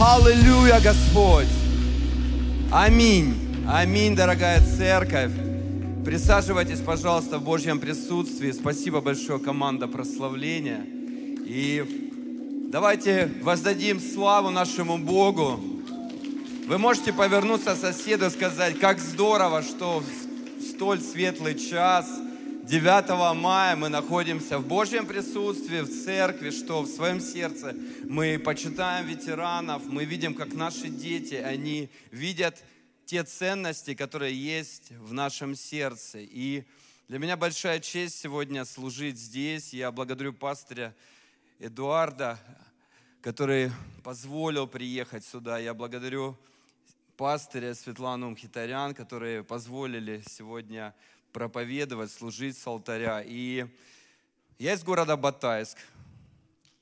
Аллилуйя, Господь. Аминь. Аминь, дорогая церковь. Присаживайтесь, пожалуйста, в Божьем присутствии. Спасибо большое, команда прославления. И давайте воздадим славу нашему Богу. Вы можете повернуться соседу и сказать, как здорово, что в столь светлый час – 9 мая мы находимся в Божьем присутствии, в церкви, что в своем сердце мы почитаем ветеранов, мы видим, как наши дети, они видят те ценности, которые есть в нашем сердце. И для меня большая честь сегодня служить здесь. Я благодарю пастыря Эдуарда, который позволил приехать сюда. Я благодарю пастыря Светлану Мхитарян, которые позволили сегодня проповедовать, служить с алтаря. И я из города Батайск,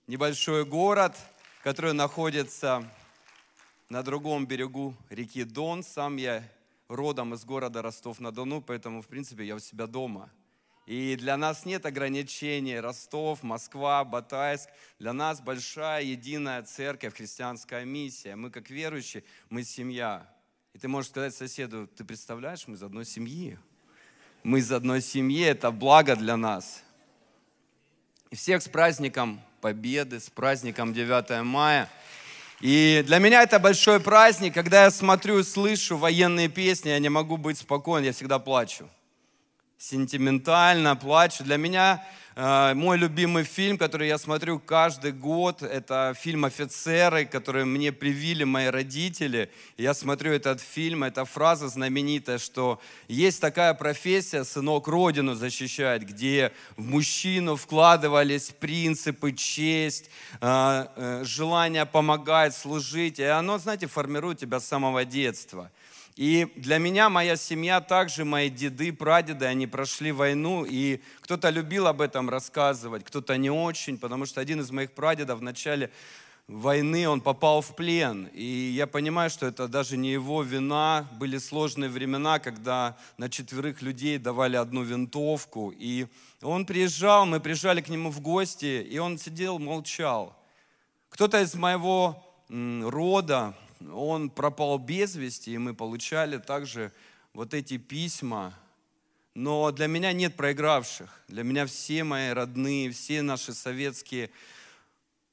небольшой город, который находится на другом берегу реки Дон. Сам я родом из города Ростов-на-Дону, поэтому, в принципе, я у себя дома. И для нас нет ограничений Ростов, Москва, Батайск. Для нас большая единая церковь, христианская миссия. Мы как верующие, мы семья. И ты можешь сказать соседу, ты представляешь, мы из одной семьи мы из одной семьи, это благо для нас. И всех с праздником Победы, с праздником 9 мая. И для меня это большой праздник, когда я смотрю слышу военные песни, я не могу быть спокоен, я всегда плачу. Сентиментально плачу. Для меня мой любимый фильм, который я смотрю каждый год, это фильм «Офицеры», который мне привили мои родители. Я смотрю этот фильм, эта фраза знаменитая, что есть такая профессия «сынок родину защищать», где в мужчину вкладывались принципы, честь, э, э, желание помогать, служить. И оно, знаете, формирует тебя с самого детства – и для меня моя семья, также мои деды, прадеды, они прошли войну, и кто-то любил об этом рассказывать, кто-то не очень, потому что один из моих прадедов в начале войны, он попал в плен. И я понимаю, что это даже не его вина. Были сложные времена, когда на четверых людей давали одну винтовку. И он приезжал, мы приезжали к нему в гости, и он сидел, молчал. Кто-то из моего рода, он пропал без вести, и мы получали также вот эти письма. Но для меня нет проигравших. Для меня все мои родные, все наши советские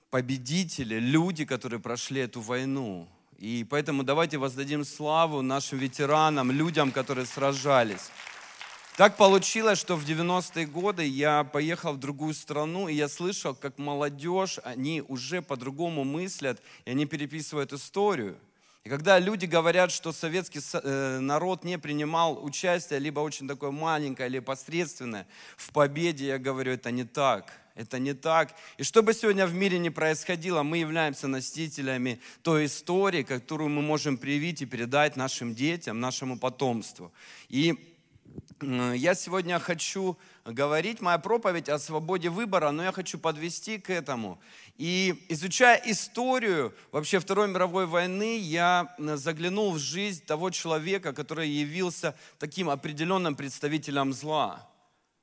победители, люди, которые прошли эту войну. И поэтому давайте воздадим славу нашим ветеранам, людям, которые сражались. Так получилось, что в 90-е годы я поехал в другую страну, и я слышал, как молодежь, они уже по-другому мыслят, и они переписывают историю. И когда люди говорят, что советский э, народ не принимал участие, либо очень такое маленькое, или посредственное в победе, я говорю, это не так. Это не так. И что бы сегодня в мире ни происходило, мы являемся носителями той истории, которую мы можем привить и передать нашим детям, нашему потомству. И я сегодня хочу говорить, моя проповедь о свободе выбора, но я хочу подвести к этому. И изучая историю вообще Второй мировой войны, я заглянул в жизнь того человека, который явился таким определенным представителем зла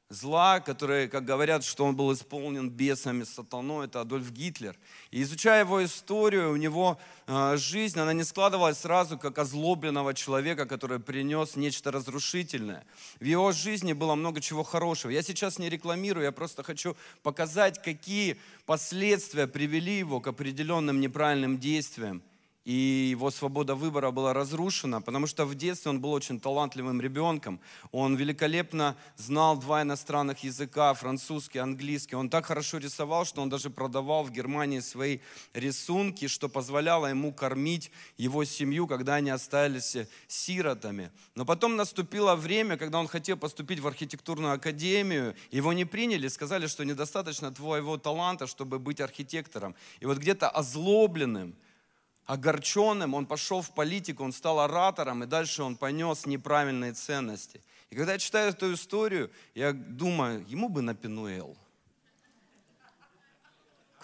зла, который, как говорят, что он был исполнен бесами, сатаной, это Адольф Гитлер. И изучая его историю, у него э, жизнь, она не складывалась сразу как озлобленного человека, который принес нечто разрушительное. В его жизни было много чего хорошего. Я сейчас не рекламирую, я просто хочу показать, какие последствия привели его к определенным неправильным действиям и его свобода выбора была разрушена, потому что в детстве он был очень талантливым ребенком. Он великолепно знал два иностранных языка, французский, английский. Он так хорошо рисовал, что он даже продавал в Германии свои рисунки, что позволяло ему кормить его семью, когда они остались сиротами. Но потом наступило время, когда он хотел поступить в архитектурную академию, его не приняли, сказали, что недостаточно твоего таланта, чтобы быть архитектором. И вот где-то озлобленным, огорченным, он пошел в политику, он стал оратором, и дальше он понес неправильные ценности. И когда я читаю эту историю, я думаю, ему бы на Пенуэл.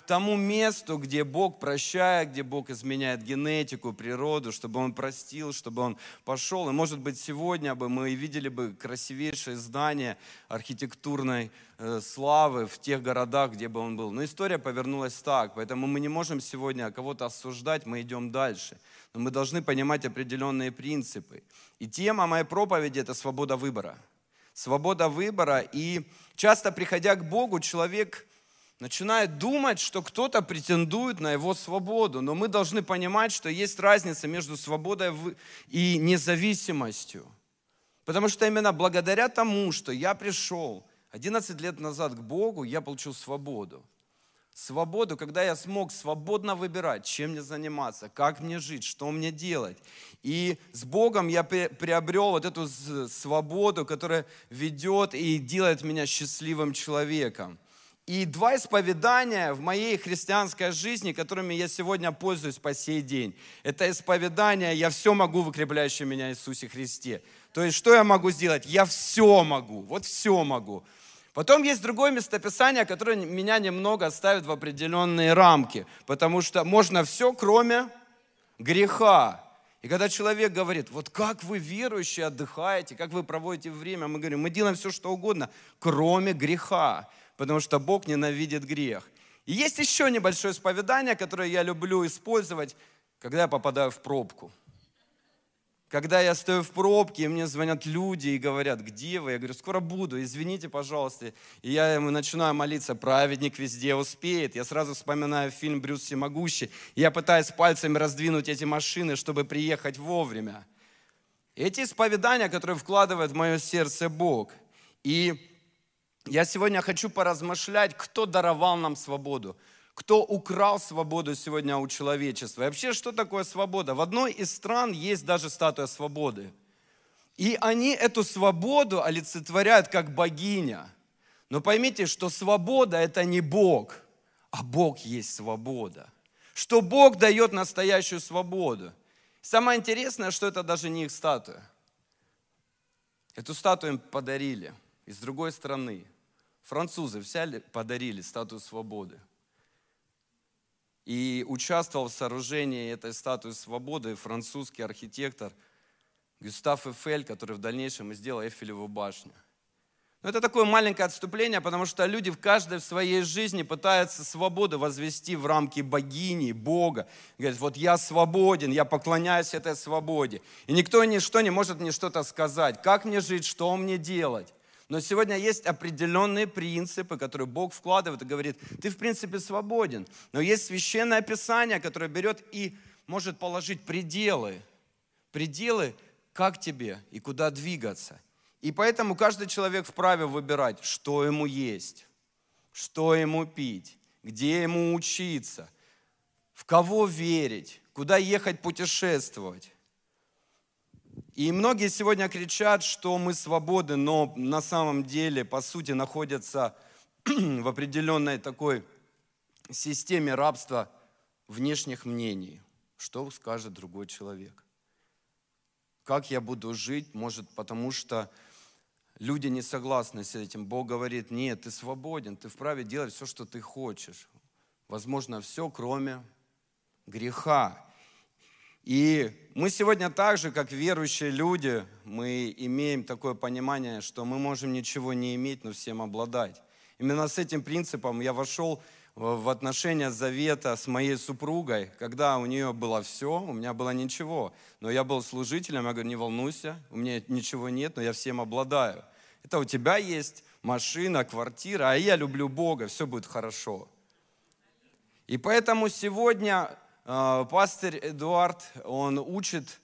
Тому месту, где Бог прощает, где Бог изменяет генетику, природу, чтобы Он простил, чтобы Он пошел. И, может быть, сегодня бы мы видели бы красивейшее здание архитектурной э, славы в тех городах, где бы он был. Но история повернулась так, поэтому мы не можем сегодня кого-то осуждать, мы идем дальше. Но мы должны понимать определенные принципы. И тема моей проповеди – это свобода выбора. Свобода выбора. И часто, приходя к Богу, человек начинает думать, что кто-то претендует на его свободу. Но мы должны понимать, что есть разница между свободой и независимостью. Потому что именно благодаря тому, что я пришел 11 лет назад к Богу, я получил свободу. Свободу, когда я смог свободно выбирать, чем мне заниматься, как мне жить, что мне делать. И с Богом я приобрел вот эту свободу, которая ведет и делает меня счастливым человеком. И два исповедания в моей христианской жизни, которыми я сегодня пользуюсь по сей день. Это исповедание «Я все могу в укрепляющем меня Иисусе Христе». То есть, что я могу сделать? Я все могу, вот все могу. Потом есть другое местописание, которое меня немного ставит в определенные рамки, потому что можно все, кроме греха. И когда человек говорит, вот как вы верующие отдыхаете, как вы проводите время, мы говорим, мы делаем все, что угодно, кроме греха потому что Бог ненавидит грех. И есть еще небольшое исповедание, которое я люблю использовать, когда я попадаю в пробку. Когда я стою в пробке, и мне звонят люди и говорят, где вы? Я говорю, скоро буду, извините, пожалуйста. И я ему начинаю молиться, праведник везде успеет. Я сразу вспоминаю фильм «Брюс всемогущий». Я пытаюсь пальцами раздвинуть эти машины, чтобы приехать вовремя. Эти исповедания, которые вкладывает в мое сердце Бог. И я сегодня хочу поразмышлять, кто даровал нам свободу, кто украл свободу сегодня у человечества. И вообще, что такое свобода? В одной из стран есть даже статуя свободы. И они эту свободу олицетворяют как богиня. Но поймите, что свобода – это не Бог, а Бог есть свобода. Что Бог дает настоящую свободу. Самое интересное, что это даже не их статуя. Эту статую им подарили из другой страны. Французы взяли, подарили статую свободы. И участвовал в сооружении этой статуи свободы французский архитектор Гюстав Эфель, который в дальнейшем и сделал Эйфелеву башню. Но это такое маленькое отступление, потому что люди в каждой своей жизни пытаются свободу возвести в рамки богини, Бога. Говорят, вот я свободен, я поклоняюсь этой свободе. И никто ничто не может мне что-то сказать. Как мне жить, что мне делать? Но сегодня есть определенные принципы, которые Бог вкладывает и говорит, ты в принципе свободен. Но есть священное писание, которое берет и может положить пределы. Пределы, как тебе и куда двигаться. И поэтому каждый человек вправе выбирать, что ему есть, что ему пить, где ему учиться, в кого верить, куда ехать путешествовать. И многие сегодня кричат, что мы свободы, но на самом деле, по сути, находятся в определенной такой системе рабства внешних мнений. Что скажет другой человек? Как я буду жить? Может, потому что люди не согласны с этим. Бог говорит, нет, ты свободен, ты вправе делать все, что ты хочешь. Возможно, все, кроме греха. И мы сегодня так же, как верующие люди, мы имеем такое понимание, что мы можем ничего не иметь, но всем обладать. Именно с этим принципом я вошел в отношения завета с моей супругой, когда у нее было все, у меня было ничего. Но я был служителем, я говорю, не волнуйся, у меня ничего нет, но я всем обладаю. Это у тебя есть машина, квартира, а я люблю Бога, все будет хорошо. И поэтому сегодня пастырь Эдуард, он учит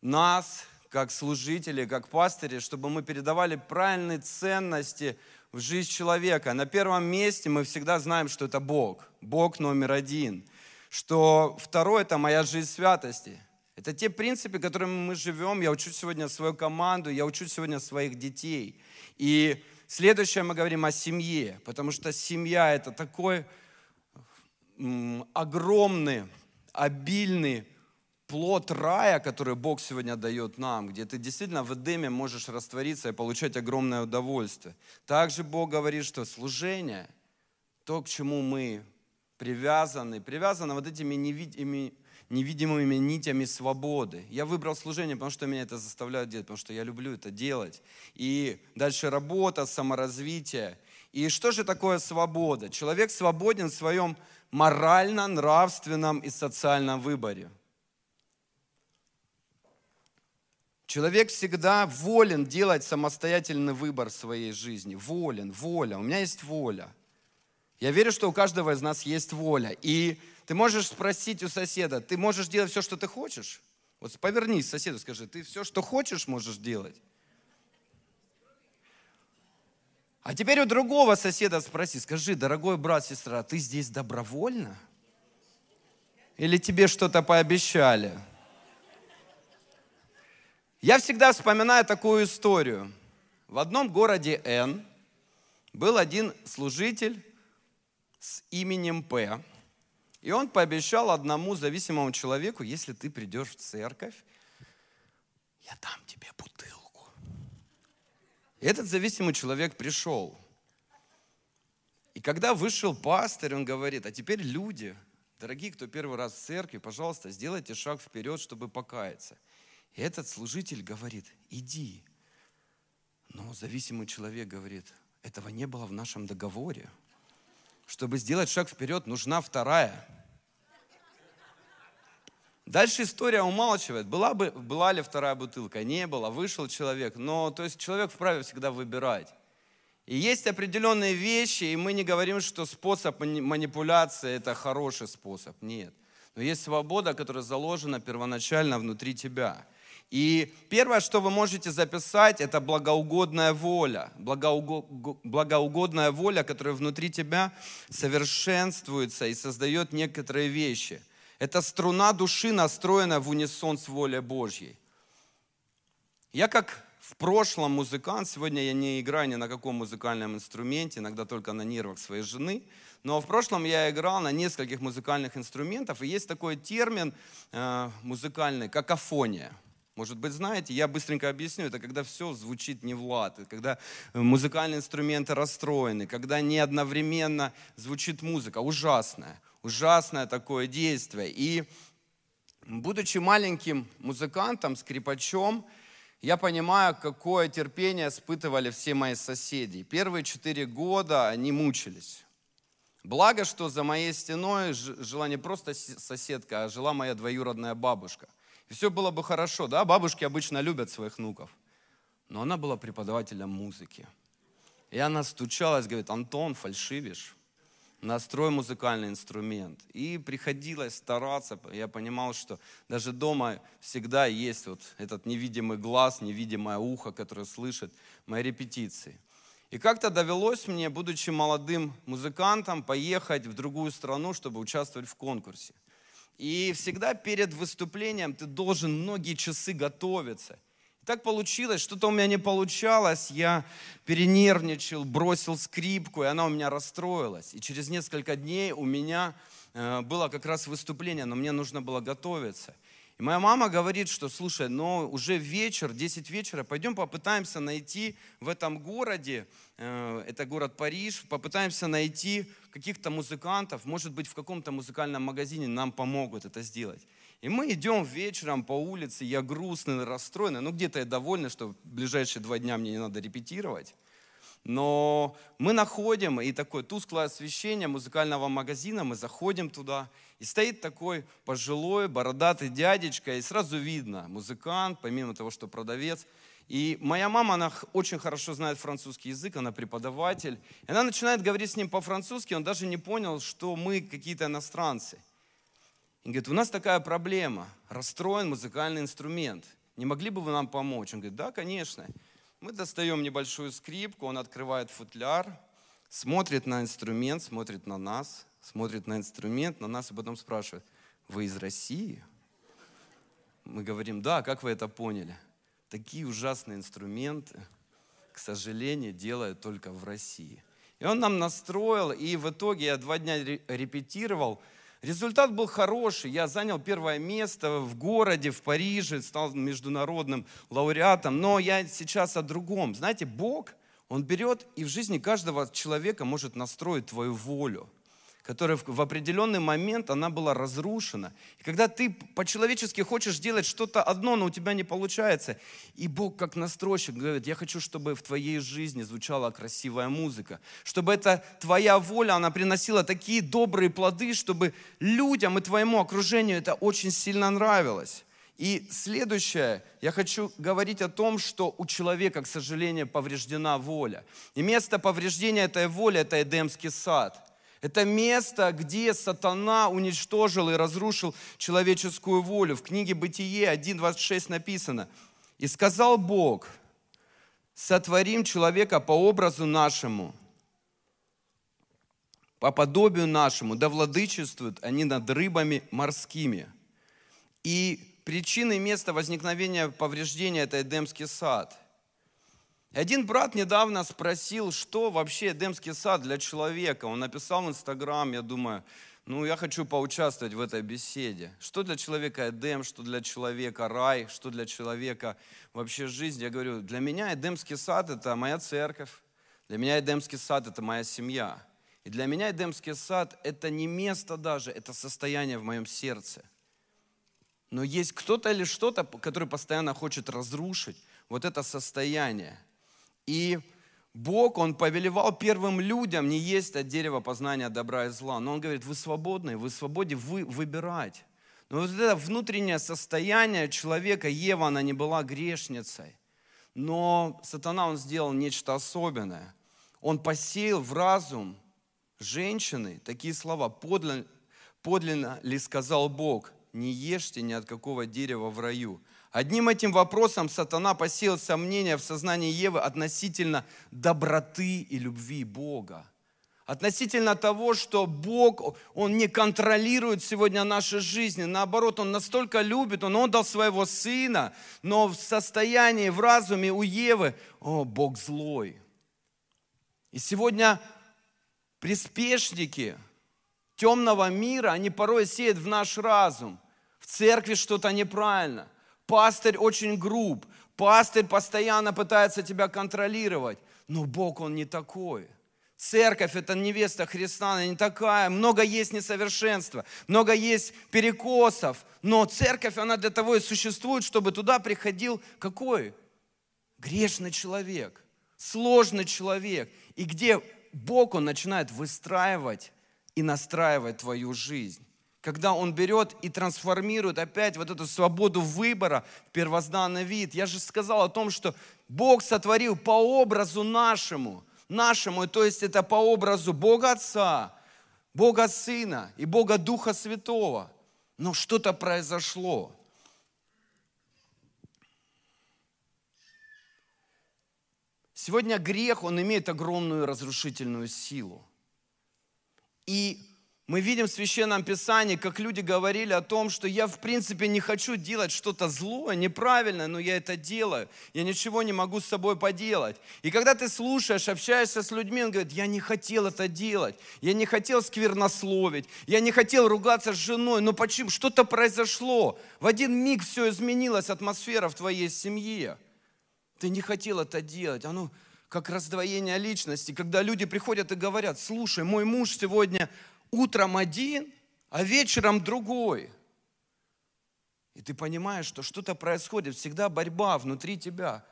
нас, как служители, как пастыри, чтобы мы передавали правильные ценности в жизнь человека. На первом месте мы всегда знаем, что это Бог. Бог номер один. Что второе – это моя жизнь святости. Это те принципы, которыми мы живем. Я учу сегодня свою команду, я учу сегодня своих детей. И следующее мы говорим о семье, потому что семья – это такой огромный, обильный плод рая, который Бог сегодня дает нам, где ты действительно в Эдеме можешь раствориться и получать огромное удовольствие. Также Бог говорит, что служение, то, к чему мы привязаны, привязаны вот этими невидимыми, невидимыми нитями свободы. Я выбрал служение, потому что меня это заставляет делать, потому что я люблю это делать. И дальше работа, саморазвитие. И что же такое свобода? Человек свободен в своем морально, нравственном и социальном выборе. Человек всегда волен делать самостоятельный выбор своей жизни. Волен, воля. У меня есть воля. Я верю, что у каждого из нас есть воля. И ты можешь спросить у соседа, ты можешь делать все, что ты хочешь? Вот повернись соседу, скажи, ты все, что хочешь, можешь делать? А теперь у другого соседа спроси, скажи, дорогой брат, сестра, ты здесь добровольно? Или тебе что-то пообещали? Я всегда вспоминаю такую историю. В одном городе Н был один служитель с именем П. И он пообещал одному зависимому человеку, если ты придешь в церковь, я дам тебе бутылку. Этот зависимый человек пришел. И когда вышел пастор, он говорит, а теперь люди, дорогие, кто первый раз в церкви, пожалуйста, сделайте шаг вперед, чтобы покаяться. И этот служитель говорит, иди. Но зависимый человек говорит, этого не было в нашем договоре. Чтобы сделать шаг вперед, нужна вторая. Дальше история умалчивает. Была, бы, была ли вторая бутылка? Не было. Вышел человек. Но то есть человек вправе всегда выбирать. И есть определенные вещи, и мы не говорим, что способ манипуляции – это хороший способ. Нет. Но есть свобода, которая заложена первоначально внутри тебя. И первое, что вы можете записать, это благоугодная воля. Благоугодная воля, которая внутри тебя совершенствуется и создает некоторые вещи. Это струна души, настроена в унисон с волей Божьей. Я как в прошлом музыкант, сегодня я не играю ни на каком музыкальном инструменте, иногда только на нервах своей жены, но в прошлом я играл на нескольких музыкальных инструментах, и есть такой термин э, музыкальный, какофония – может быть, знаете, я быстренько объясню, это когда все звучит не в лад, когда музыкальные инструменты расстроены, когда не одновременно звучит музыка. Ужасное, ужасное такое действие. И будучи маленьким музыкантом, скрипачом, я понимаю, какое терпение испытывали все мои соседи. Первые четыре года они мучились. Благо, что за моей стеной жила не просто соседка, а жила моя двоюродная бабушка – и все было бы хорошо, да, бабушки обычно любят своих внуков. Но она была преподавателем музыки. И она стучалась, говорит, Антон, фальшивишь, настрой музыкальный инструмент. И приходилось стараться, я понимал, что даже дома всегда есть вот этот невидимый глаз, невидимое ухо, которое слышит мои репетиции. И как-то довелось мне, будучи молодым музыкантом, поехать в другую страну, чтобы участвовать в конкурсе. И всегда перед выступлением ты должен многие часы готовиться. Так получилось, что-то у меня не получалось, я перенервничал, бросил скрипку, и она у меня расстроилась. И через несколько дней у меня э, было как раз выступление, но мне нужно было готовиться. И моя мама говорит, что, слушай, но уже вечер, 10 вечера, пойдем попытаемся найти в этом городе, э, это город Париж, попытаемся найти каких-то музыкантов, может быть, в каком-то музыкальном магазине нам помогут это сделать. И мы идем вечером по улице, я грустный, расстроенный, ну где-то я довольный, что в ближайшие два дня мне не надо репетировать. Но мы находим, и такое тусклое освещение музыкального магазина, мы заходим туда, и стоит такой пожилой, бородатый дядечка, и сразу видно, музыкант, помимо того, что продавец. И моя мама, она очень хорошо знает французский язык, она преподаватель. И она начинает говорить с ним по-французски, он даже не понял, что мы какие-то иностранцы. И говорит, у нас такая проблема, расстроен музыкальный инструмент. Не могли бы вы нам помочь? Он говорит, да, конечно. Мы достаем небольшую скрипку, он открывает футляр, смотрит на инструмент, смотрит на нас, смотрит на инструмент, на нас и потом спрашивает, вы из России? Мы говорим, да, как вы это поняли? Такие ужасные инструменты, к сожалению, делают только в России. И он нам настроил, и в итоге я два дня репетировал, Результат был хороший. Я занял первое место в городе, в Париже, стал международным лауреатом. Но я сейчас о другом. Знаете, Бог, Он берет и в жизни каждого человека может настроить твою волю. Которая в определенный момент, она была разрушена. И когда ты по-человечески хочешь делать что-то одно, но у тебя не получается, и Бог как настройщик говорит, я хочу, чтобы в твоей жизни звучала красивая музыка, чтобы эта твоя воля, она приносила такие добрые плоды, чтобы людям и твоему окружению это очень сильно нравилось. И следующее, я хочу говорить о том, что у человека, к сожалению, повреждена воля. И место повреждения этой воли – это Эдемский сад – это место, где сатана уничтожил и разрушил человеческую волю. В книге Бытие 1.26 написано. «И сказал Бог, сотворим человека по образу нашему, по подобию нашему, да владычествуют они над рыбами морскими». И причиной места возникновения повреждения – это Эдемский сад – один брат недавно спросил, что вообще Эдемский сад для человека. Он написал в Инстаграм, я думаю, ну, я хочу поучаствовать в этой беседе. Что для человека Эдем, что для человека рай, что для человека вообще жизнь. Я говорю, для меня Эдемский сад – это моя церковь, для меня Эдемский сад – это моя семья. И для меня Эдемский сад – это не место даже, это состояние в моем сердце. Но есть кто-то или что-то, который постоянно хочет разрушить вот это состояние – и Бог, Он повелевал первым людям не есть от дерева познания добра и зла. Но Он говорит, вы свободны, вы свободе вы выбирать. Но вот это внутреннее состояние человека, Ева, она не была грешницей. Но сатана, он сделал нечто особенное. Он посеял в разум женщины такие слова. Подлинно, подлинно ли сказал Бог, не ешьте ни от какого дерева в раю. Одним этим вопросом сатана посеял сомнения в сознании Евы относительно доброты и любви Бога. Относительно того, что Бог, Он не контролирует сегодня наши жизни. Наоборот, Он настолько любит, Он отдал своего Сына, но в состоянии, в разуме у Евы, о, Бог злой. И сегодня приспешники темного мира, они порой сеют в наш разум. В церкви что-то неправильно пастырь очень груб, пастырь постоянно пытается тебя контролировать, но Бог, Он не такой. Церковь – это невеста Христа, она не такая. Много есть несовершенства, много есть перекосов. Но церковь, она для того и существует, чтобы туда приходил какой? Грешный человек, сложный человек. И где Бог, Он начинает выстраивать и настраивать твою жизнь когда он берет и трансформирует опять вот эту свободу выбора в первозданный вид. Я же сказал о том, что Бог сотворил по образу нашему, нашему, то есть это по образу Бога Отца, Бога Сына и Бога Духа Святого. Но что-то произошло. Сегодня грех, он имеет огромную разрушительную силу. И мы видим в Священном Писании, как люди говорили о том, что я в принципе не хочу делать что-то злое, неправильное, но я это делаю. Я ничего не могу с собой поделать. И когда ты слушаешь, общаешься с людьми, он говорит, я не хотел это делать, я не хотел сквернословить, я не хотел ругаться с женой, но почему? Что-то произошло. В один миг все изменилось, атмосфера в твоей семье. Ты не хотел это делать. Оно как раздвоение личности, когда люди приходят и говорят, слушай, мой муж сегодня утром один, а вечером другой. И ты понимаешь, что что-то происходит, всегда борьба внутри тебя.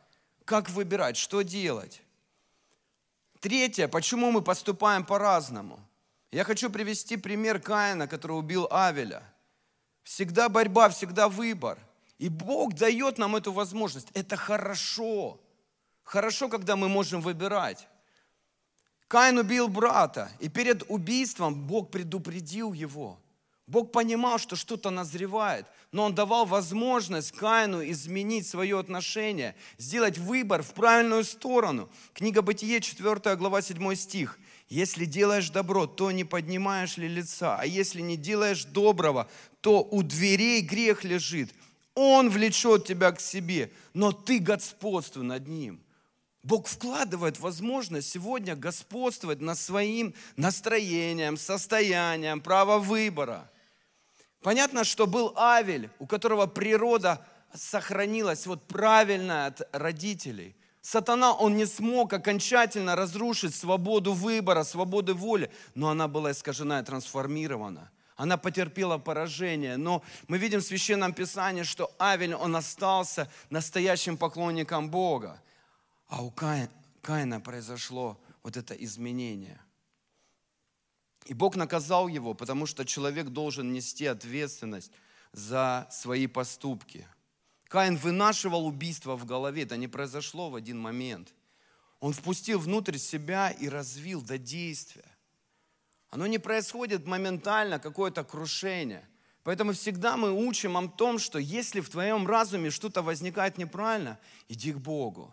Как выбирать, что делать? Третье, почему мы поступаем по-разному? Я хочу привести пример Каина, который убил Авеля. Всегда борьба, всегда выбор. И Бог дает нам эту возможность. Это хорошо. Хорошо, когда мы можем выбирать. Каин убил брата, и перед убийством Бог предупредил его. Бог понимал, что что-то назревает, но Он давал возможность Каину изменить свое отношение, сделать выбор в правильную сторону. Книга Бытие, 4 глава, 7 стих. «Если делаешь добро, то не поднимаешь ли лица, а если не делаешь доброго, то у дверей грех лежит. Он влечет тебя к себе, но ты господствуй над ним». Бог вкладывает возможность сегодня господствовать над своим настроением, состоянием, право выбора. Понятно, что был Авель, у которого природа сохранилась вот правильно от родителей. Сатана, он не смог окончательно разрушить свободу выбора, свободу воли, но она была искажена и трансформирована. Она потерпела поражение. Но мы видим в Священном Писании, что Авель, он остался настоящим поклонником Бога. А у Каина, произошло вот это изменение. И Бог наказал его, потому что человек должен нести ответственность за свои поступки – Каин вынашивал убийство в голове, это не произошло в один момент. Он впустил внутрь себя и развил до действия. Оно не происходит моментально, какое-то крушение. Поэтому всегда мы учим о том, что если в твоем разуме что-то возникает неправильно, иди к Богу.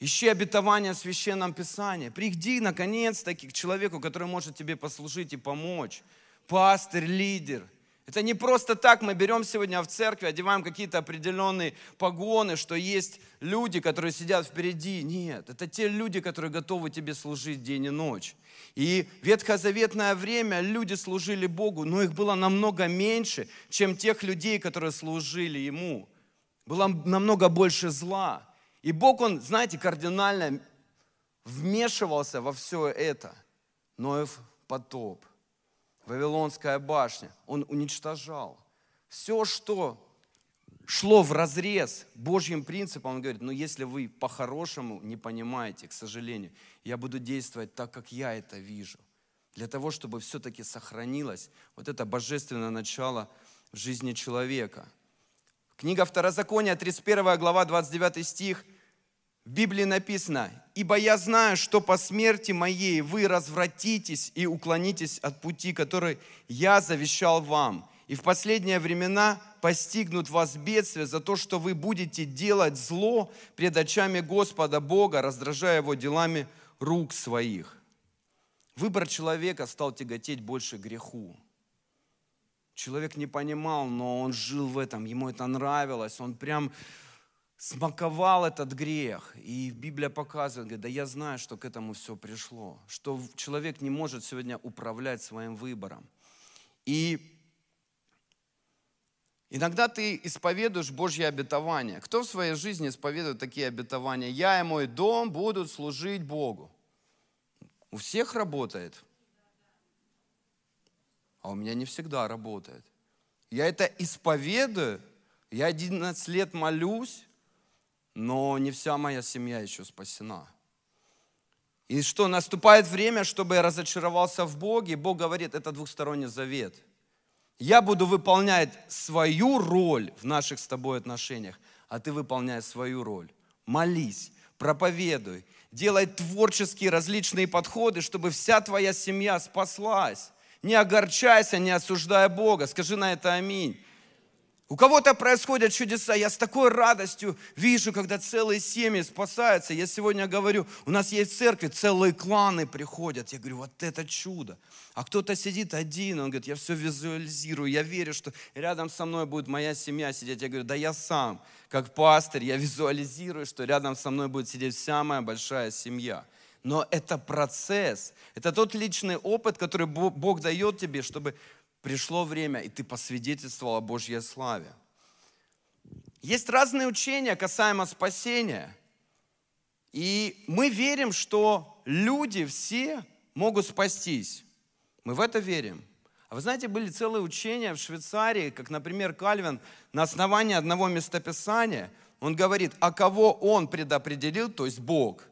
Ищи обетование в Священном Писании. Приди, наконец-таки, к человеку, который может тебе послужить и помочь. Пастырь, лидер – это не просто так мы берем сегодня в церкви, одеваем какие-то определенные погоны, что есть люди, которые сидят впереди. Нет, это те люди, которые готовы тебе служить день и ночь. И в ветхозаветное время люди служили Богу, но их было намного меньше, чем тех людей, которые служили Ему. Было намного больше зла. И Бог, Он, знаете, кардинально вмешивался во все это. Ноев потоп. Вавилонская башня, он уничтожал. Все, что шло в разрез Божьим принципам, он говорит, «Ну, если вы по-хорошему не понимаете, к сожалению, я буду действовать так, как я это вижу. Для того, чтобы все-таки сохранилось вот это божественное начало в жизни человека. Книга Второзакония, 31 глава, 29 стих – в Библии написано, «Ибо я знаю, что по смерти моей вы развратитесь и уклонитесь от пути, который я завещал вам, и в последние времена постигнут вас бедствия за то, что вы будете делать зло пред очами Господа Бога, раздражая его делами рук своих». Выбор человека стал тяготеть больше греху. Человек не понимал, но он жил в этом, ему это нравилось, он прям смаковал этот грех. И Библия показывает, говорит, да я знаю, что к этому все пришло, что человек не может сегодня управлять своим выбором. И иногда ты исповедуешь Божье обетование. Кто в своей жизни исповедует такие обетования? Я и мой дом будут служить Богу. У всех работает. А у меня не всегда работает. Я это исповедую, я 11 лет молюсь, но не вся моя семья еще спасена. И что, наступает время, чтобы я разочаровался в Боге, Бог говорит, это двухсторонний завет. Я буду выполнять свою роль в наших с тобой отношениях, а ты выполняй свою роль. Молись, проповедуй, делай творческие различные подходы, чтобы вся твоя семья спаслась. Не огорчайся, не осуждая Бога. Скажи на это аминь. У кого-то происходят чудеса. Я с такой радостью вижу, когда целые семьи спасаются. Я сегодня говорю, у нас есть в церкви целые кланы приходят. Я говорю, вот это чудо. А кто-то сидит один, он говорит, я все визуализирую, я верю, что рядом со мной будет моя семья сидеть. Я говорю, да я сам, как пастырь, я визуализирую, что рядом со мной будет сидеть вся моя большая семья. Но это процесс, это тот личный опыт, который Бог дает тебе, чтобы пришло время, и ты посвидетельствовал о Божьей славе. Есть разные учения касаемо спасения. И мы верим, что люди все могут спастись. Мы в это верим. А вы знаете, были целые учения в Швейцарии, как, например, Кальвин на основании одного местописания, он говорит, а кого он предопределил, то есть Бог.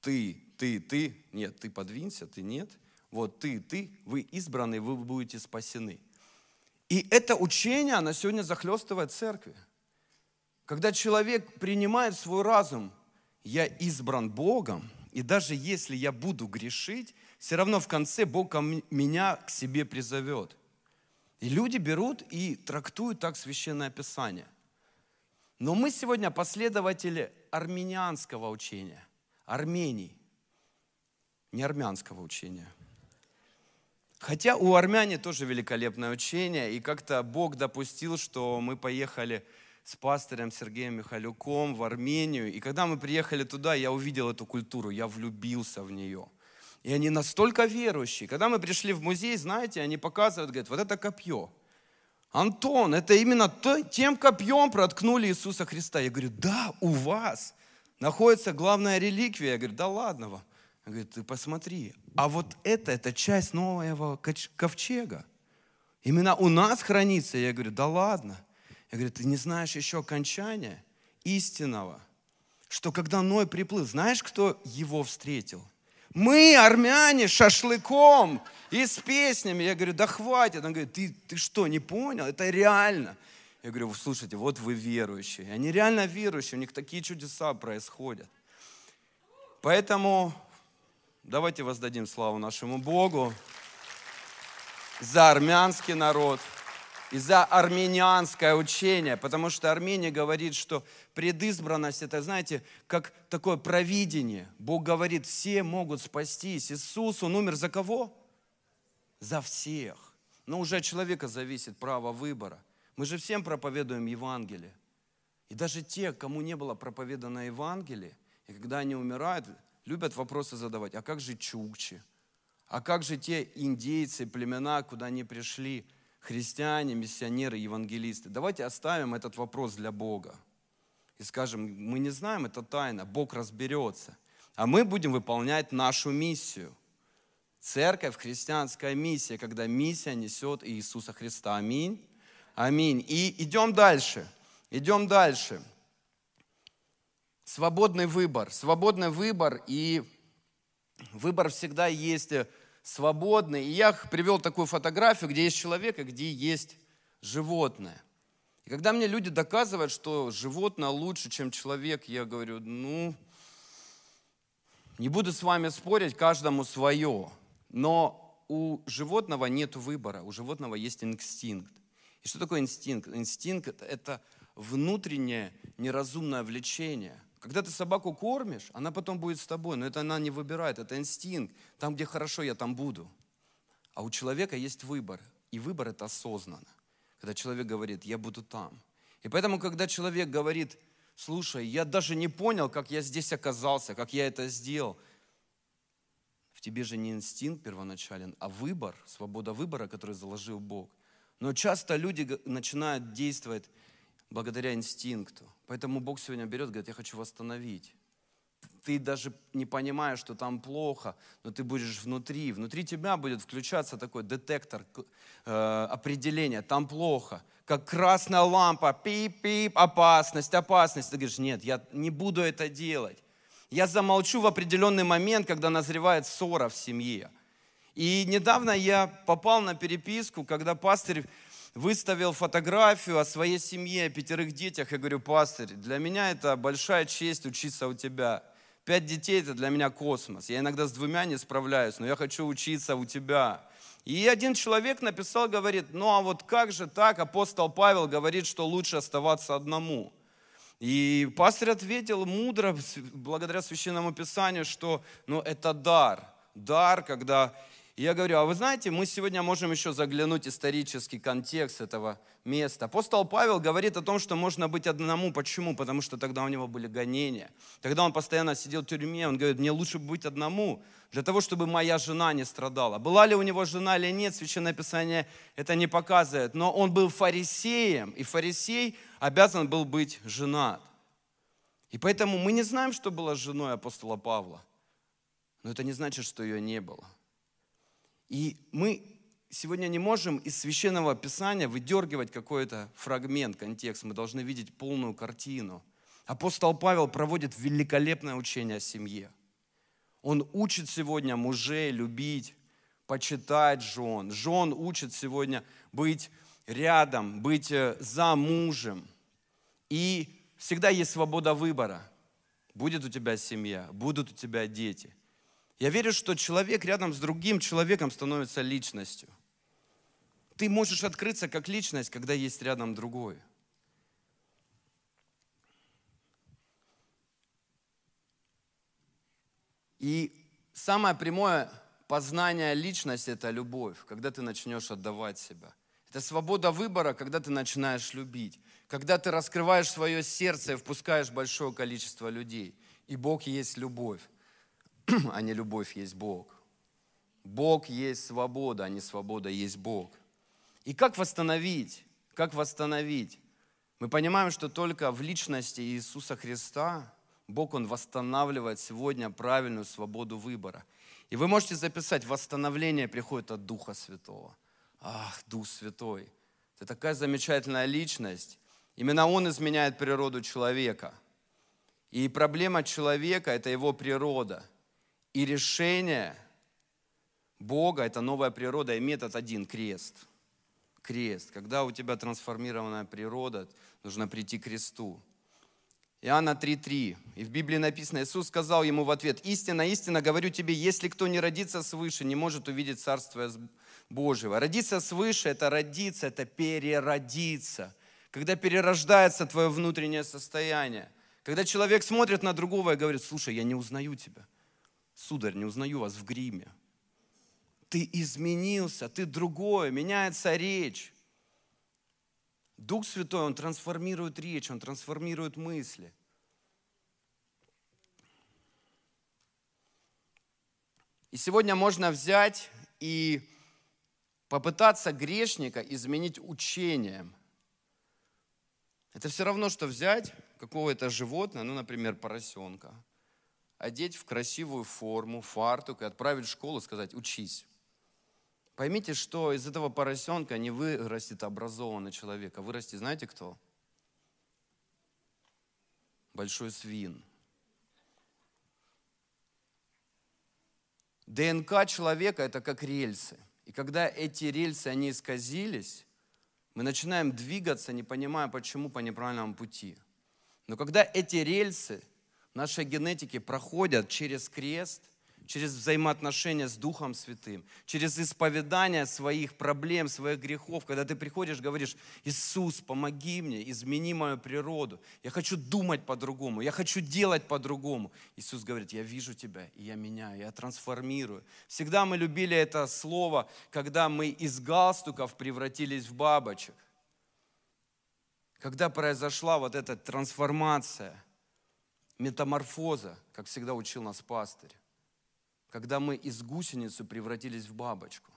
Ты, ты, ты, нет, ты подвинься, ты нет – вот ты, ты, вы избранные, вы будете спасены. И это учение, оно сегодня захлестывает церкви. Когда человек принимает свой разум, я избран Богом, и даже если я буду грешить, все равно в конце Бог меня к себе призовет. И люди берут и трактуют так священное писание. Но мы сегодня последователи армянианского учения, Армении, не армянского учения – Хотя у армяне тоже великолепное учение, и как-то Бог допустил, что мы поехали с пастором Сергеем Михалюком в Армению. И когда мы приехали туда, я увидел эту культуру, я влюбился в нее. И они настолько верующие. Когда мы пришли в музей, знаете, они показывают, говорят, вот это копье. Антон, это именно тем копьем проткнули Иисуса Христа. Я говорю, да, у вас находится главная реликвия. Я говорю, да ладно вам. Он говорит, ты посмотри, а вот это, это часть нового ковчега. Именно у нас хранится. Я говорю, да ладно. Я говорю, ты не знаешь еще окончания истинного, что когда Ной приплыл, знаешь, кто его встретил? Мы, армяне, шашлыком и с песнями. Я говорю, да хватит. Он говорит, ты, ты что, не понял? Это реально. Я говорю, слушайте, вот вы верующие. Они реально верующие, у них такие чудеса происходят. Поэтому давайте воздадим славу нашему Богу за армянский народ и за армянианское учение, потому что Армения говорит, что предизбранность, это, знаете, как такое провидение. Бог говорит, все могут спастись. Иисус, Он умер за кого? За всех. Но уже от человека зависит право выбора. Мы же всем проповедуем Евангелие. И даже те, кому не было проповедано Евангелие, и когда они умирают, любят вопросы задавать, а как же чукчи? А как же те индейцы, племена, куда они пришли, христиане, миссионеры, евангелисты? Давайте оставим этот вопрос для Бога. И скажем, мы не знаем, это тайна, Бог разберется. А мы будем выполнять нашу миссию. Церковь, христианская миссия, когда миссия несет Иисуса Христа. Аминь. Аминь. И идем дальше. Идем дальше. Свободный выбор. Свободный выбор. И выбор всегда есть свободный. И я привел такую фотографию, где есть человек, и где есть животное. И когда мне люди доказывают, что животное лучше, чем человек, я говорю, ну, не буду с вами спорить, каждому свое. Но у животного нет выбора, у животного есть инстинкт. И что такое инстинкт? Инстинкт – это внутреннее неразумное влечение – когда ты собаку кормишь, она потом будет с тобой, но это она не выбирает, это инстинкт. Там, где хорошо, я там буду. А у человека есть выбор, и выбор это осознанно. Когда человек говорит, я буду там. И поэтому, когда человек говорит, слушай, я даже не понял, как я здесь оказался, как я это сделал, в тебе же не инстинкт первоначален, а выбор, свобода выбора, который заложил Бог. Но часто люди начинают действовать благодаря инстинкту. Поэтому Бог сегодня берет, говорит, я хочу восстановить. Ты даже не понимаешь, что там плохо, но ты будешь внутри. Внутри тебя будет включаться такой детектор э, определения. Там плохо. Как красная лампа. Пип-пип, опасность, опасность. Ты говоришь, нет, я не буду это делать. Я замолчу в определенный момент, когда назревает ссора в семье. И недавно я попал на переписку, когда пастырь выставил фотографию о своей семье, о пятерых детях. Я говорю, пастырь, для меня это большая честь учиться у тебя. Пять детей – это для меня космос. Я иногда с двумя не справляюсь, но я хочу учиться у тебя. И один человек написал, говорит, ну а вот как же так? Апостол Павел говорит, что лучше оставаться одному. И пастор ответил мудро, благодаря Священному Писанию, что ну, это дар. Дар, когда я говорю, а вы знаете, мы сегодня можем еще заглянуть исторический контекст этого места. Апостол Павел говорит о том, что можно быть одному. Почему? Потому что тогда у него были гонения. Тогда он постоянно сидел в тюрьме. Он говорит, мне лучше быть одному, для того, чтобы моя жена не страдала. Была ли у него жена или нет, Священное Писание это не показывает. Но он был фарисеем, и фарисей обязан был быть женат. И поэтому мы не знаем, что было с женой апостола Павла. Но это не значит, что ее не было. И мы сегодня не можем из священного писания выдергивать какой-то фрагмент, контекст. Мы должны видеть полную картину. Апостол Павел проводит великолепное учение о семье. Он учит сегодня мужей любить, почитать жен. Жен учит сегодня быть рядом, быть э, за мужем. И всегда есть свобода выбора. Будет у тебя семья, будут у тебя дети. Я верю, что человек рядом с другим человеком становится личностью. Ты можешь открыться как личность, когда есть рядом другой. И самое прямое познание личности – это любовь, когда ты начнешь отдавать себя. Это свобода выбора, когда ты начинаешь любить. Когда ты раскрываешь свое сердце и впускаешь большое количество людей. И Бог есть любовь. а не любовь есть Бог. Бог есть свобода, а не свобода есть Бог. И как восстановить? Как восстановить? Мы понимаем, что только в личности Иисуса Христа Бог, Он восстанавливает сегодня правильную свободу выбора. И вы можете записать, восстановление приходит от Духа Святого. Ах, Дух Святой, ты такая замечательная личность. Именно Он изменяет природу человека. И проблема человека – это его природа. И решение Бога – это новая природа, и метод один – крест. Крест. Когда у тебя трансформированная природа, нужно прийти к кресту. Иоанна 3.3. И в Библии написано, Иисус сказал ему в ответ, «Истинно, истинно говорю тебе, если кто не родится свыше, не может увидеть Царствие Божьего». Родиться свыше – это родиться, это переродиться. Когда перерождается твое внутреннее состояние. Когда человек смотрит на другого и говорит, слушай, я не узнаю тебя. Сударь, не узнаю вас в гриме. Ты изменился, ты другой, меняется речь. Дух Святой, Он трансформирует речь, Он трансформирует мысли. И сегодня можно взять и попытаться грешника изменить учением. Это все равно, что взять какого-то животное, ну, например, поросенка, одеть в красивую форму, фартук и отправить в школу, сказать, учись. Поймите, что из этого поросенка не вырастет образованный человек, а вырастет, знаете кто? Большой свин. ДНК человека – это как рельсы. И когда эти рельсы, они исказились, мы начинаем двигаться, не понимая, почему по неправильному пути. Но когда эти рельсы нашей генетики проходят через крест, через взаимоотношения с Духом Святым, через исповедание своих проблем, своих грехов, когда ты приходишь, говоришь, Иисус, помоги мне, измени мою природу, я хочу думать по-другому, я хочу делать по-другому. Иисус говорит, я вижу тебя, и я меняю, я трансформирую. Всегда мы любили это слово, когда мы из галстуков превратились в бабочек. Когда произошла вот эта трансформация, метаморфоза, как всегда учил нас пастырь когда мы из гусеницы превратились в бабочку.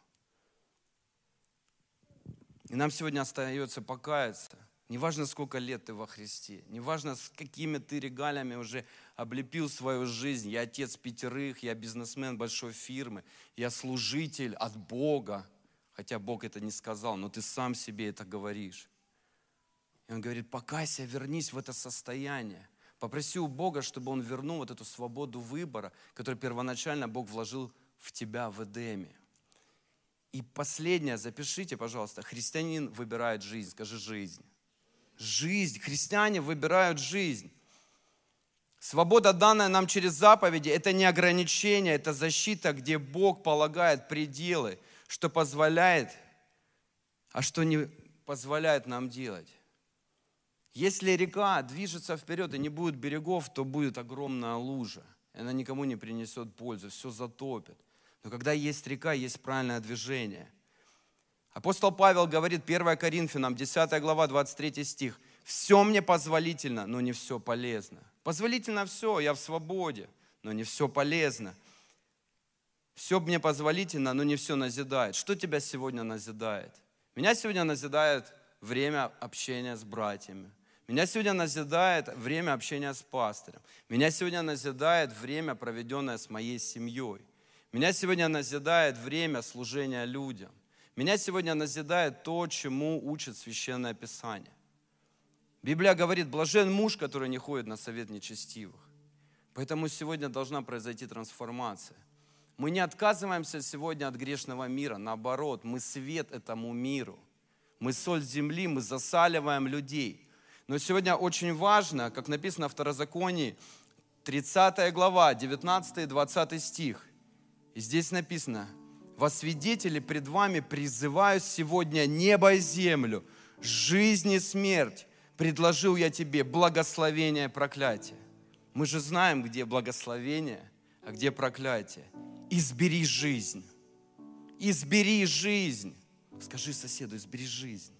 И нам сегодня остается покаяться. Неважно, сколько лет ты во Христе, неважно, с какими ты регалиями уже облепил свою жизнь. Я отец пятерых, я бизнесмен большой фирмы, я служитель от Бога. Хотя Бог это не сказал, но ты сам себе это говоришь. И он говорит, покайся, вернись в это состояние. Попроси у Бога, чтобы Он вернул вот эту свободу выбора, которую первоначально Бог вложил в тебя в Эдеме. И последнее, запишите, пожалуйста, христианин выбирает жизнь, скажи жизнь. Жизнь, христиане выбирают жизнь. Свобода, данная нам через заповеди, это не ограничение, это защита, где Бог полагает пределы, что позволяет, а что не позволяет нам делать. Если река движется вперед и не будет берегов, то будет огромная лужа. Она никому не принесет пользу, все затопит. Но когда есть река, есть правильное движение. Апостол Павел говорит, 1 Коринфянам, 10 глава, 23 стих, «Все мне позволительно, но не все полезно». Позволительно все, я в свободе, но не все полезно. Все мне позволительно, но не все назидает. Что тебя сегодня назидает? Меня сегодня назидает время общения с братьями. Меня сегодня назидает время общения с пастором. Меня сегодня назидает время, проведенное с моей семьей. Меня сегодня назидает время служения людям. Меня сегодня назидает то, чему учит Священное Писание. Библия говорит, блажен муж, который не ходит на совет нечестивых. Поэтому сегодня должна произойти трансформация. Мы не отказываемся сегодня от грешного мира, наоборот, мы свет этому миру. Мы соль земли, мы засаливаем людей. Но сегодня очень важно, как написано в Второзаконии, 30 глава, 19 и 20 стих. И здесь написано, «Во свидетели пред вами призываю сегодня небо и землю, жизнь и смерть. Предложил я тебе благословение и проклятие». Мы же знаем, где благословение, а где проклятие. Избери жизнь. Избери жизнь. Скажи соседу, избери жизнь.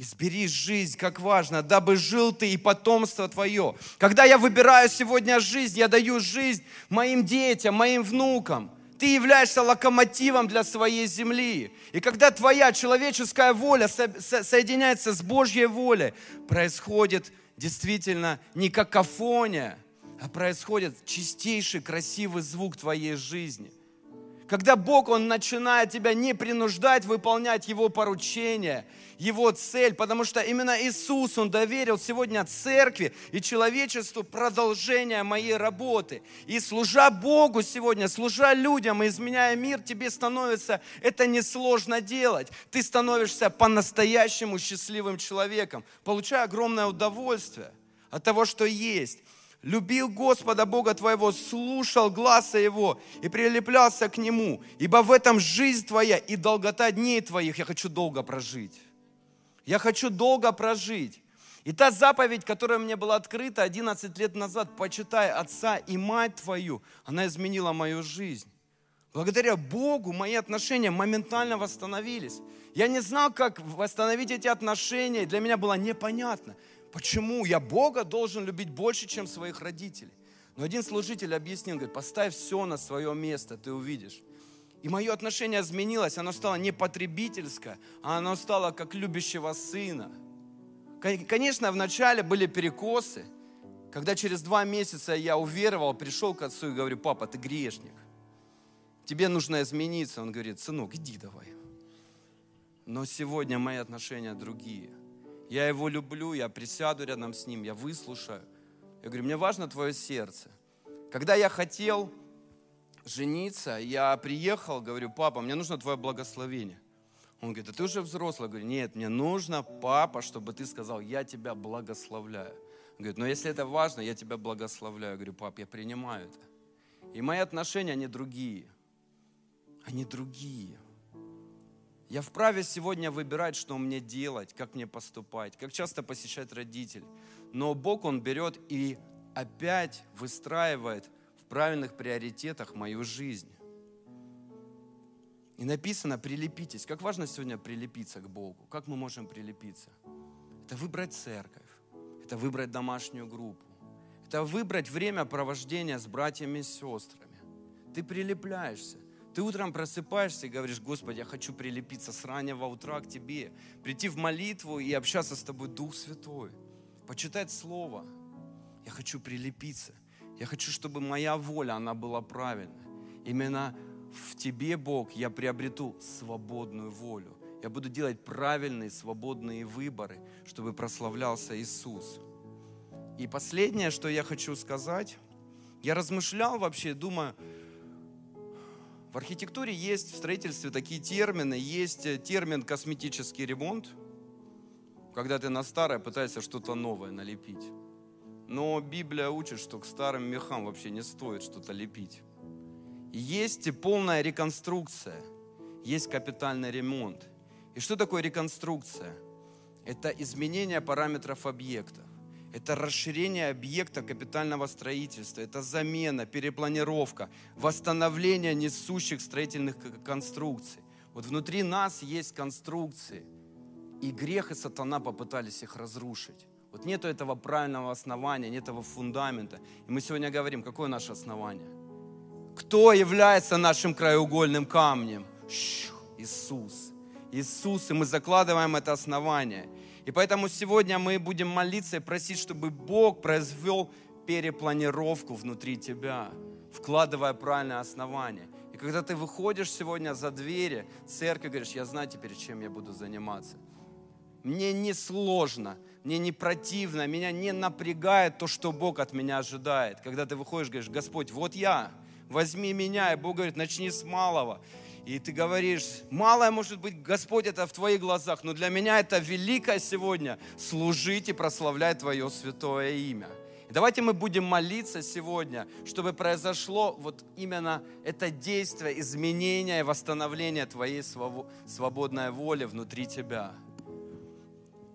Избери жизнь, как важно, дабы жил ты и потомство твое. Когда я выбираю сегодня жизнь, я даю жизнь моим детям, моим внукам. Ты являешься локомотивом для своей земли. И когда твоя человеческая воля соединяется с Божьей волей, происходит действительно не какофония, а происходит чистейший, красивый звук твоей жизни. Когда Бог, Он начинает тебя не принуждать выполнять Его поручения, Его цель, потому что именно Иисус, Он доверил сегодня церкви и человечеству продолжение моей работы. И служа Богу сегодня, служа людям и изменяя мир, тебе становится это несложно делать. Ты становишься по-настоящему счастливым человеком, получая огромное удовольствие от того, что есть любил Господа Бога твоего, слушал глаза Его и прилеплялся к Нему, ибо в этом жизнь твоя и долгота дней твоих. Я хочу долго прожить. Я хочу долго прожить. И та заповедь, которая мне была открыта 11 лет назад, почитай отца и мать твою, она изменила мою жизнь. Благодаря Богу мои отношения моментально восстановились. Я не знал, как восстановить эти отношения, для меня было непонятно. Почему я Бога должен любить больше, чем своих родителей? Но один служитель объяснил, говорит, поставь все на свое место, ты увидишь. И мое отношение изменилось, оно стало не потребительское, а оно стало как любящего сына. Конечно, вначале были перекосы, когда через два месяца я уверовал, пришел к отцу и говорю, папа, ты грешник, тебе нужно измениться. Он говорит, сынок, иди давай. Но сегодня мои отношения другие – я его люблю, я присяду рядом с ним, я выслушаю. Я говорю, мне важно твое сердце. Когда я хотел жениться, я приехал, говорю, папа, мне нужно твое благословение. Он говорит, а ты уже взрослый. Я говорю, нет, мне нужно, папа, чтобы ты сказал, я тебя благословляю. Он говорит, но если это важно, я тебя благословляю. Я говорю, пап, я принимаю это. И мои отношения, они другие. Они другие. Я вправе сегодня выбирать, что мне делать, как мне поступать, как часто посещать родителей. Но Бог, Он берет и опять выстраивает в правильных приоритетах мою жизнь. И написано, прилепитесь. Как важно сегодня прилепиться к Богу. Как мы можем прилепиться? Это выбрать церковь. Это выбрать домашнюю группу. Это выбрать время провождения с братьями и сестрами. Ты прилепляешься. Ты утром просыпаешься и говоришь, Господи, я хочу прилепиться с раннего утра к Тебе, прийти в молитву и общаться с Тобой, Дух Святой, почитать Слово. Я хочу прилепиться. Я хочу, чтобы моя воля, она была правильной. Именно в Тебе, Бог, я приобрету свободную волю. Я буду делать правильные, свободные выборы, чтобы прославлялся Иисус. И последнее, что я хочу сказать, я размышлял вообще, думаю, архитектуре есть, в строительстве такие термины. Есть э, термин косметический ремонт, когда ты на старое пытаешься что-то новое налепить. Но Библия учит, что к старым мехам вообще не стоит что-то лепить. есть полная реконструкция, есть капитальный ремонт. И что такое реконструкция? Это изменение параметров объекта. Это расширение объекта капитального строительства, это замена, перепланировка, восстановление несущих строительных конструкций. Вот внутри нас есть конструкции, и грех и сатана попытались их разрушить. Вот нет этого правильного основания, нет этого фундамента. И мы сегодня говорим, какое наше основание? Кто является нашим краеугольным камнем? Иисус. Иисус, и мы закладываем это основание. И поэтому сегодня мы будем молиться и просить, чтобы Бог произвел перепланировку внутри тебя, вкладывая правильное основание. И когда ты выходишь сегодня за двери церкви, говоришь, я знаю теперь, чем я буду заниматься. Мне не сложно, мне не противно, меня не напрягает то, что Бог от меня ожидает. Когда ты выходишь, говоришь, Господь, вот я, возьми меня. И Бог говорит, начни с малого. И ты говоришь, малое может быть, Господь, это в твоих глазах, но для меня это великое сегодня служить и прославлять Твое святое имя. И давайте мы будем молиться сегодня, чтобы произошло вот именно это действие, изменения и восстановления Твоей свободной воли внутри Тебя.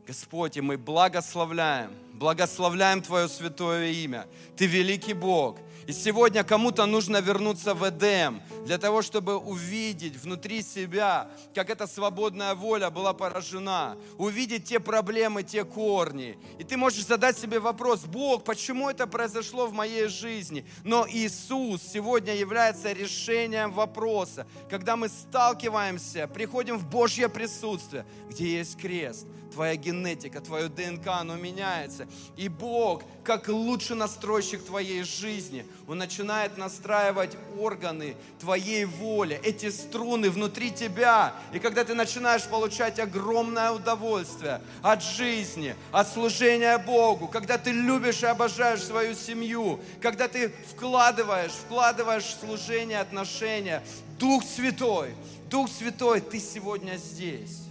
Господь, и мы благословляем, благословляем Твое святое имя. Ты великий Бог. И сегодня кому-то нужно вернуться в Эдем для того, чтобы увидеть внутри себя, как эта свободная воля была поражена, увидеть те проблемы, те корни. И ты можешь задать себе вопрос, Бог, почему это произошло в моей жизни? Но Иисус сегодня является решением вопроса. Когда мы сталкиваемся, приходим в Божье присутствие, где есть крест, твоя генетика, твое ДНК, оно меняется. И Бог, как лучший настройщик твоей жизни, Он начинает настраивать органы твоей воли, эти струны внутри тебя. И когда ты начинаешь получать огромное удовольствие от жизни, от служения Богу, когда ты любишь и обожаешь свою семью, когда ты вкладываешь, вкладываешь в служение, отношения, Дух Святой, Дух Святой, ты сегодня здесь.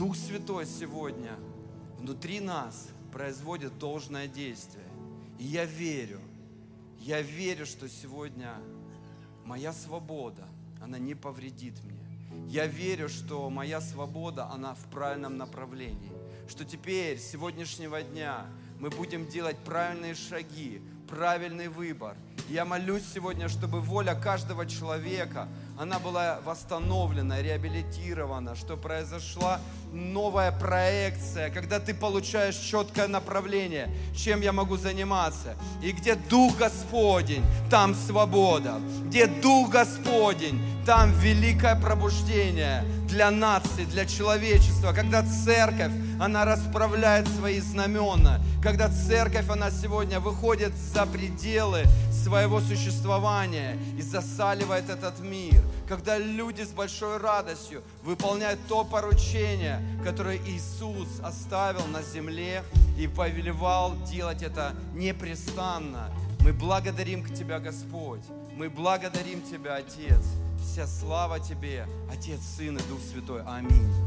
Дух Святой сегодня внутри нас производит должное действие. И я верю, я верю, что сегодня моя свобода, она не повредит мне. Я верю, что моя свобода, она в правильном направлении. Что теперь, с сегодняшнего дня, мы будем делать правильные шаги, правильный выбор. Я молюсь сегодня, чтобы воля каждого человека, она была восстановлена, реабилитирована, что произошла новая проекция, когда ты получаешь четкое направление, чем я могу заниматься. И где Дух Господень, там свобода. Где Дух Господень, там великое пробуждение для нации, для человечества. Когда церковь, она расправляет свои знамена. Когда церковь, она сегодня выходит за пределы своего существования и засаливает этот мир. Когда люди с большой радостью выполняют то поручение, которое Иисус оставил на земле и повелевал делать это непрестанно. Мы благодарим к Тебя, Господь. Мы благодарим Тебя, Отец. Вся слава Тебе, Отец, Сын и Дух Святой. Аминь.